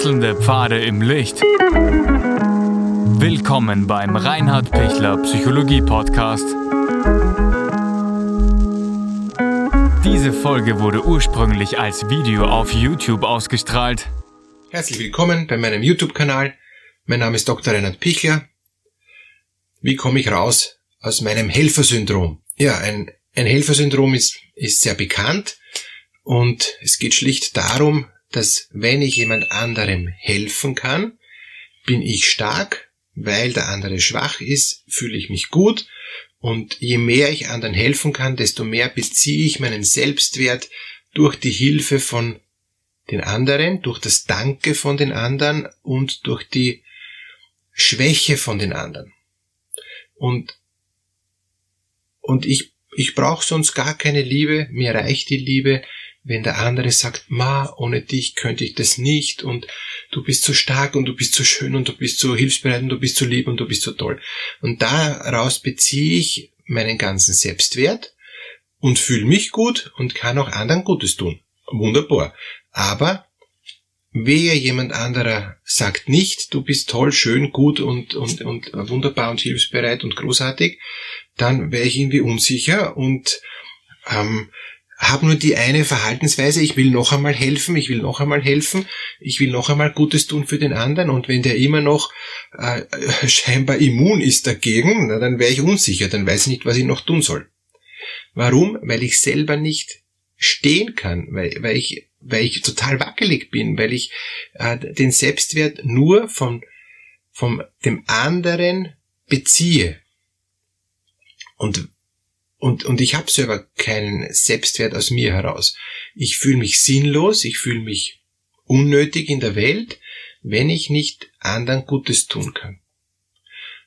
Wechselnde Pfade im Licht. Willkommen beim Reinhard Pichler Psychologie Podcast. Diese Folge wurde ursprünglich als Video auf YouTube ausgestrahlt. Herzlich willkommen bei meinem YouTube-Kanal. Mein Name ist Dr. Reinhard Pichler. Wie komme ich raus aus meinem Helfersyndrom? Ja, ein, ein Helfersyndrom ist, ist sehr bekannt und es geht schlicht darum, dass wenn ich jemand anderem helfen kann, bin ich stark, weil der andere schwach ist, fühle ich mich gut und je mehr ich anderen helfen kann, desto mehr beziehe ich meinen Selbstwert durch die Hilfe von den anderen, durch das Danke von den anderen und durch die Schwäche von den anderen. Und, und ich, ich brauche sonst gar keine Liebe, mir reicht die Liebe, wenn der andere sagt, ma, ohne dich könnte ich das nicht und du bist so stark und du bist so schön und du bist so hilfsbereit und du bist so lieb und du bist so toll. Und daraus beziehe ich meinen ganzen Selbstwert und fühle mich gut und kann auch anderen Gutes tun. Wunderbar. Aber wehe jemand anderer sagt nicht, du bist toll, schön, gut und, und, und wunderbar und hilfsbereit und großartig, dann wäre ich irgendwie unsicher und ähm, habe nur die eine Verhaltensweise, ich will noch einmal helfen, ich will noch einmal helfen, ich will noch einmal Gutes tun für den anderen und wenn der immer noch äh, scheinbar immun ist dagegen, na, dann wäre ich unsicher, dann weiß ich nicht, was ich noch tun soll. Warum? Weil ich selber nicht stehen kann, weil, weil, ich, weil ich total wackelig bin, weil ich äh, den Selbstwert nur von, von dem anderen beziehe. Und und, und ich habe selber keinen Selbstwert aus mir heraus. Ich fühle mich sinnlos, ich fühle mich unnötig in der Welt, wenn ich nicht anderen Gutes tun kann.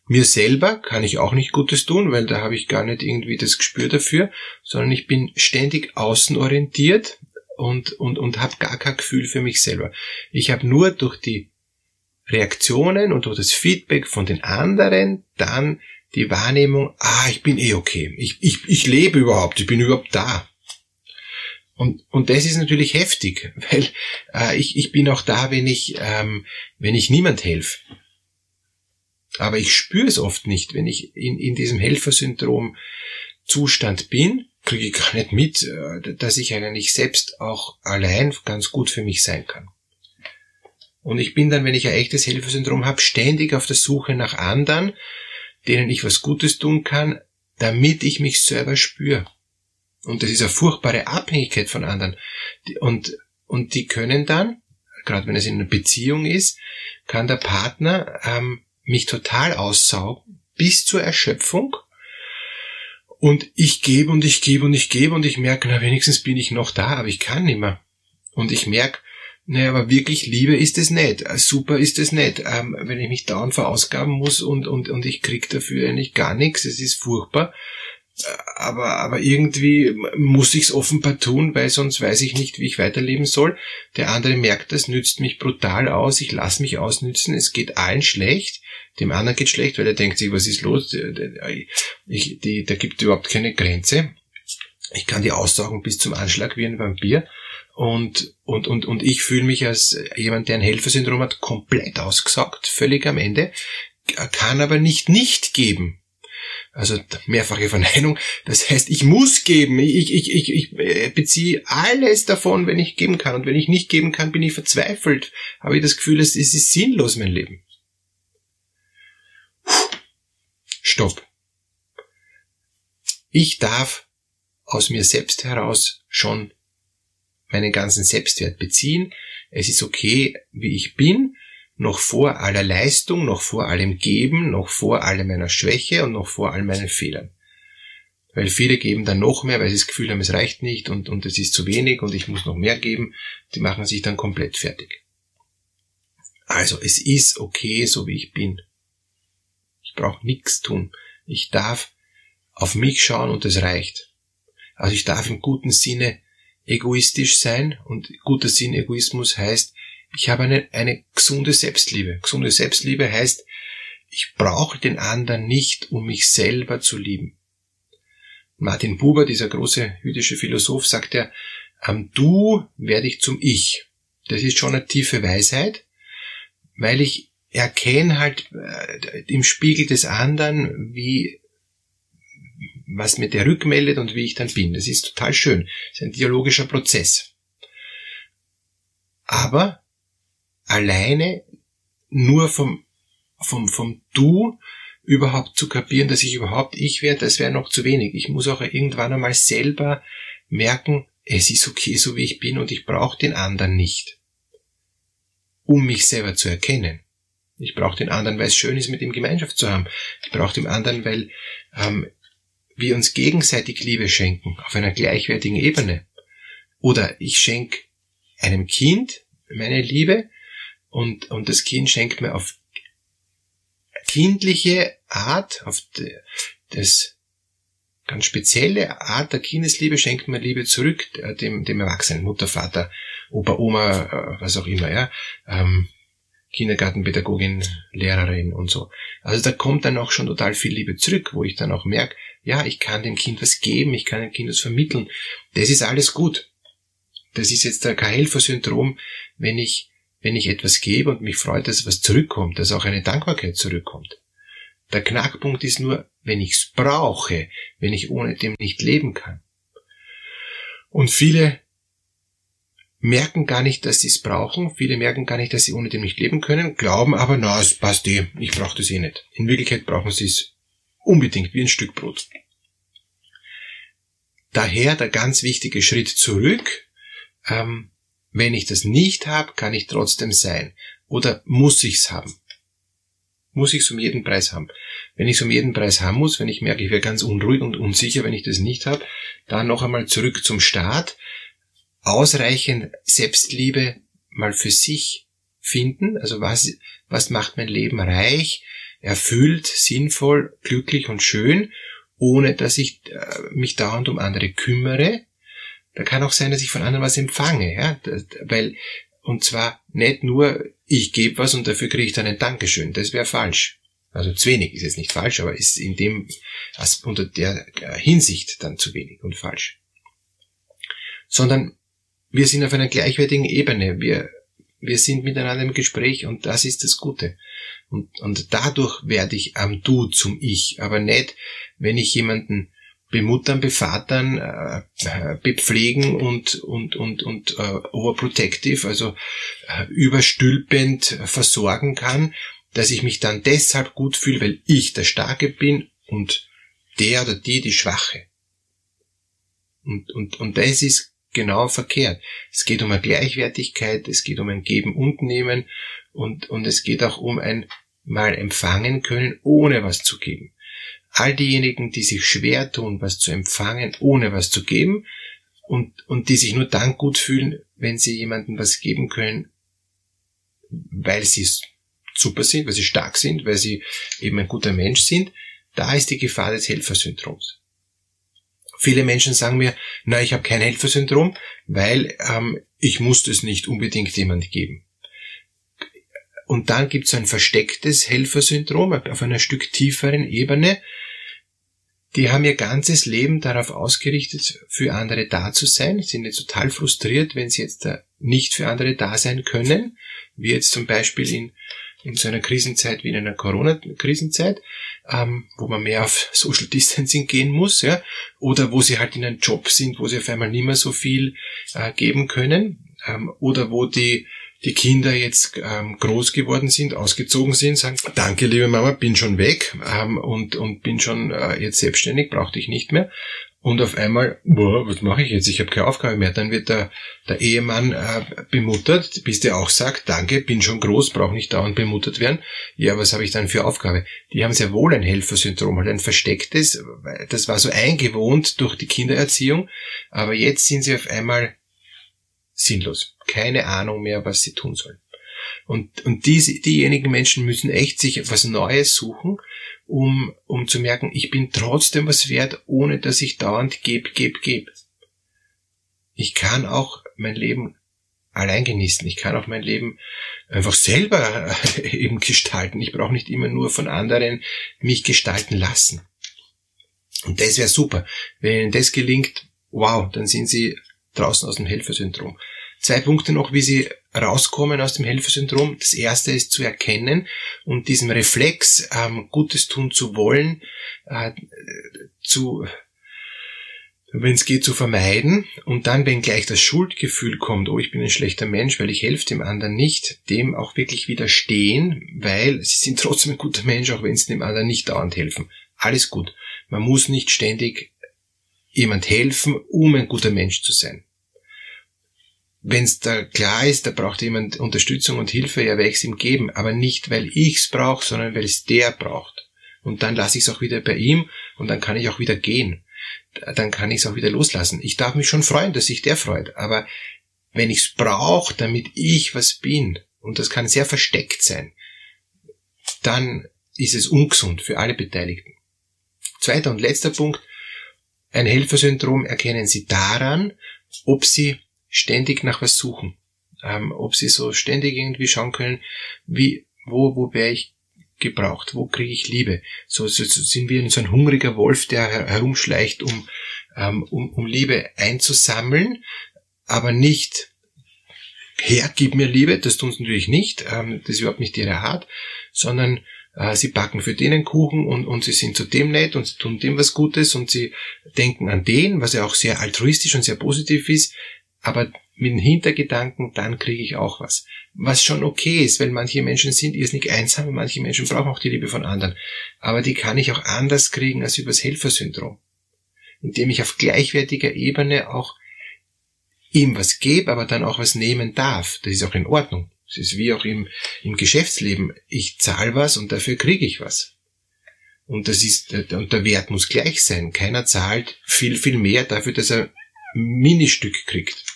Mir selber kann ich auch nicht Gutes tun, weil da habe ich gar nicht irgendwie das Gespür dafür, sondern ich bin ständig außenorientiert und, und, und habe gar kein Gefühl für mich selber. Ich habe nur durch die Reaktionen und durch das Feedback von den anderen dann die Wahrnehmung, ah, ich bin eh okay, ich, ich, ich lebe überhaupt, ich bin überhaupt da. Und, und das ist natürlich heftig, weil äh, ich, ich bin auch da, wenn ich, ähm, wenn ich niemand helfe. Aber ich spüre es oft nicht, wenn ich in, in diesem Helfersyndrom Zustand bin, kriege ich gar nicht mit, äh, dass ich eigentlich selbst auch allein ganz gut für mich sein kann. Und ich bin dann, wenn ich ein echtes Helfersyndrom habe, ständig auf der Suche nach anderen, denen ich was Gutes tun kann, damit ich mich selber spüre. Und das ist eine furchtbare Abhängigkeit von anderen. Und, und die können dann, gerade wenn es in einer Beziehung ist, kann der Partner ähm, mich total aussaugen bis zur Erschöpfung. Und ich gebe und ich gebe und ich gebe und ich merke, na wenigstens bin ich noch da, aber ich kann nicht mehr. Und ich merke, naja, aber wirklich Liebe ist es nicht. Äh, super ist es nicht. Ähm, wenn ich mich dauernd verausgaben muss und, und, und ich krieg dafür eigentlich gar nichts, es ist furchtbar. Äh, aber, aber irgendwie muss ich's offenbar tun, weil sonst weiß ich nicht, wie ich weiterleben soll. Der andere merkt das, nützt mich brutal aus, ich lasse mich ausnützen, es geht allen schlecht. Dem anderen geht schlecht, weil er denkt sich, was ist los? Ich, die, da gibt überhaupt keine Grenze. Ich kann die aussaugen bis zum Anschlag wie ein Vampir. Und, und, und, und ich fühle mich als jemand, der ein Helfersyndrom hat, komplett ausgesaugt, völlig am Ende, kann aber nicht nicht geben. Also mehrfache Verneinung. Das heißt, ich muss geben. Ich, ich, ich, ich äh, beziehe alles davon, wenn ich geben kann. Und wenn ich nicht geben kann, bin ich verzweifelt. Habe ich das Gefühl, es ist sinnlos, mein Leben. Stopp. Ich darf aus mir selbst heraus schon meinen ganzen Selbstwert beziehen. Es ist okay, wie ich bin, noch vor aller Leistung, noch vor allem Geben, noch vor allem meiner Schwäche und noch vor all meinen Fehlern. Weil viele geben dann noch mehr, weil sie das Gefühl haben, es reicht nicht und, und es ist zu wenig und ich muss noch mehr geben. Die machen sich dann komplett fertig. Also es ist okay, so wie ich bin. Ich brauche nichts tun. Ich darf auf mich schauen und es reicht. Also ich darf im guten Sinne egoistisch sein und guter Sinn Egoismus heißt, ich habe eine, eine gesunde Selbstliebe. Gesunde Selbstliebe heißt, ich brauche den anderen nicht, um mich selber zu lieben. Martin Buber, dieser große jüdische Philosoph, sagt ja, am Du werde ich zum Ich. Das ist schon eine tiefe Weisheit. weil ich erkenne halt äh, im Spiegel des anderen, wie was mir der rückmeldet und wie ich dann bin. Das ist total schön. Das ist ein dialogischer Prozess. Aber alleine nur vom, vom, vom Du überhaupt zu kapieren, dass ich überhaupt ich werde, das wäre noch zu wenig. Ich muss auch irgendwann einmal selber merken, es ist okay, so wie ich bin und ich brauche den anderen nicht, um mich selber zu erkennen. Ich brauche den anderen, weil es schön ist, mit ihm Gemeinschaft zu haben. Ich brauche den anderen, weil ähm, wir uns gegenseitig Liebe schenken, auf einer gleichwertigen Ebene. Oder ich schenke einem Kind meine Liebe und, und das Kind schenkt mir auf kindliche Art, auf das ganz spezielle Art der Kindesliebe schenkt mir Liebe zurück, dem, dem Erwachsenen, Mutter, Vater, Opa, Oma, äh, was auch immer, ja. Ähm, Kindergartenpädagogin, Lehrerin und so. Also da kommt dann auch schon total viel Liebe zurück, wo ich dann auch merke, ja, ich kann dem Kind was geben, ich kann dem Kind was vermitteln. Das ist alles gut. Das ist jetzt kein Helfersyndrom, wenn ich, wenn ich etwas gebe und mich freut, dass was zurückkommt, dass auch eine Dankbarkeit zurückkommt. Der Knackpunkt ist nur, wenn ich es brauche, wenn ich ohne dem nicht leben kann. Und viele merken gar nicht, dass sie es brauchen. Viele merken gar nicht, dass sie ohne dem nicht leben können, glauben aber, na, es passt eh, ich brauche das eh nicht. In Wirklichkeit brauchen sie es unbedingt wie ein Stück Brot. Daher der ganz wichtige Schritt zurück. Ähm, wenn ich das nicht habe, kann ich trotzdem sein. Oder muss ich's haben? Muss ich's um jeden Preis haben? Wenn ich es um jeden Preis haben muss, wenn ich merke, ich wäre ganz unruhig und unsicher, wenn ich das nicht habe, dann noch einmal zurück zum Start ausreichend Selbstliebe mal für sich finden. Also was, was macht mein Leben reich, erfüllt, sinnvoll, glücklich und schön, ohne dass ich äh, mich dauernd um andere kümmere. Da kann auch sein, dass ich von anderen was empfange, ja, weil, und zwar nicht nur, ich gebe was und dafür kriege ich dann ein Dankeschön. Das wäre falsch. Also zu wenig ist jetzt nicht falsch, aber ist in dem, unter der äh, Hinsicht dann zu wenig und falsch. Sondern wir sind auf einer gleichwertigen Ebene. Wir, wir sind miteinander im Gespräch und das ist das Gute. Und, und dadurch werde ich am Du zum Ich, aber nicht, wenn ich jemanden bemuttern, bevatern, äh, bepflegen und, und, und, und äh, overprotective, also äh, überstülpend versorgen kann, dass ich mich dann deshalb gut fühle, weil ich der Starke bin und der oder die die Schwache. Und, und, und das ist genau verkehrt. Es geht um eine Gleichwertigkeit, es geht um ein Geben und Nehmen und, und es geht auch um ein mal empfangen können, ohne was zu geben. All diejenigen, die sich schwer tun, was zu empfangen, ohne was zu geben und, und die sich nur dann gut fühlen, wenn sie jemandem was geben können, weil sie super sind, weil sie stark sind, weil sie eben ein guter Mensch sind, da ist die Gefahr des Helfersyndroms. Viele Menschen sagen mir, na, ich habe kein Helfersyndrom, weil ähm, ich muss das nicht unbedingt jemand geben. Und dann gibt es ein verstecktes Helfersyndrom auf einer Stück tieferen Ebene. Die haben ihr ganzes Leben darauf ausgerichtet, für andere da zu sein, sind jetzt total frustriert, wenn sie jetzt da nicht für andere da sein können, wie jetzt zum Beispiel in in so einer Krisenzeit wie in einer Corona-Krisenzeit, ähm, wo man mehr auf Social Distancing gehen muss, ja, oder wo sie halt in einem Job sind, wo sie auf einmal nicht mehr so viel äh, geben können, ähm, oder wo die die Kinder jetzt ähm, groß geworden sind, ausgezogen sind, sagen, danke liebe Mama, bin schon weg ähm, und, und bin schon äh, jetzt selbstständig, brauchte ich nicht mehr und auf einmal, boah, was mache ich jetzt? Ich habe keine Aufgabe mehr. Dann wird der, der Ehemann äh, bemuttert, bis der auch sagt, danke, bin schon groß, brauche nicht dauernd bemuttert werden. Ja, was habe ich dann für Aufgabe? Die haben sehr wohl ein Helfersyndrom, halt ein verstecktes, das war so eingewohnt durch die Kindererziehung, aber jetzt sind sie auf einmal sinnlos. Keine Ahnung mehr, was sie tun sollen. Und, und diese, diejenigen Menschen müssen echt sich was Neues suchen, um, um zu merken, ich bin trotzdem was wert, ohne dass ich dauernd geb, geb, geb. Ich kann auch mein Leben allein genießen. Ich kann auch mein Leben einfach selber eben gestalten. Ich brauche nicht immer nur von anderen mich gestalten lassen. Und das wäre super. Wenn Ihnen das gelingt, wow, dann sind Sie draußen aus dem Helfersyndrom. Zwei Punkte noch, wie Sie rauskommen aus dem Helfersyndrom. Das erste ist zu erkennen und diesem Reflex, ähm, Gutes tun zu wollen, äh, zu, wenn es geht, zu vermeiden. Und dann, wenn gleich das Schuldgefühl kommt, oh, ich bin ein schlechter Mensch, weil ich helfe dem anderen nicht, dem auch wirklich widerstehen, weil sie sind trotzdem ein guter Mensch, auch wenn sie dem anderen nicht dauernd helfen. Alles gut. Man muss nicht ständig jemand helfen, um ein guter Mensch zu sein wenn es da klar ist, da braucht jemand Unterstützung und Hilfe, ja, werde ich es ihm geben, aber nicht, weil ich's brauche, sondern weil es der braucht. Und dann lasse ich es auch wieder bei ihm und dann kann ich auch wieder gehen. Dann kann ich es auch wieder loslassen. Ich darf mich schon freuen, dass sich der freut, aber wenn ich es brauche, damit ich was bin, und das kann sehr versteckt sein, dann ist es ungesund für alle Beteiligten. Zweiter und letzter Punkt, ein Helfersyndrom erkennen Sie daran, ob Sie ständig nach was suchen. Ähm, ob sie so ständig irgendwie schauen können, wie, wo, wo wäre ich gebraucht, wo kriege ich Liebe. So, so, so sind wir so ein hungriger Wolf, der her herumschleicht, um, ähm, um, um Liebe einzusammeln, aber nicht her, gib mir Liebe, das tun sie natürlich nicht, ähm, das ist überhaupt nicht ihre Art, sondern äh, sie backen für den einen Kuchen und, und sie sind zu dem nett und sie tun dem was Gutes und sie denken an den, was ja auch sehr altruistisch und sehr positiv ist, aber mit dem Hintergedanken, dann kriege ich auch was. Was schon okay ist, weil manche Menschen sind irrsinnig einsam und manche Menschen brauchen auch die Liebe von anderen. Aber die kann ich auch anders kriegen als übers Helfersyndrom. Indem ich auf gleichwertiger Ebene auch ihm was gebe, aber dann auch was nehmen darf. Das ist auch in Ordnung. Es ist wie auch im, im Geschäftsleben. Ich zahle was und dafür kriege ich was. Und das ist, und der Wert muss gleich sein. Keiner zahlt viel, viel mehr dafür, dass er Ministück kriegt.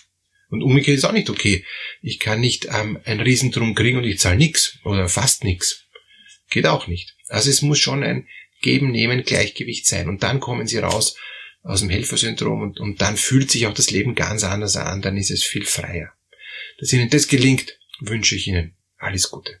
Und umgekehrt ist auch nicht okay. Ich kann nicht ähm, ein Riesentrum kriegen und ich zahle nix oder fast nix. Geht auch nicht. Also es muss schon ein Geben-Nehmen-Gleichgewicht sein. Und dann kommen sie raus aus dem Helfersyndrom und, und dann fühlt sich auch das Leben ganz anders an. Dann ist es viel freier. Dass Ihnen das gelingt, wünsche ich Ihnen alles Gute.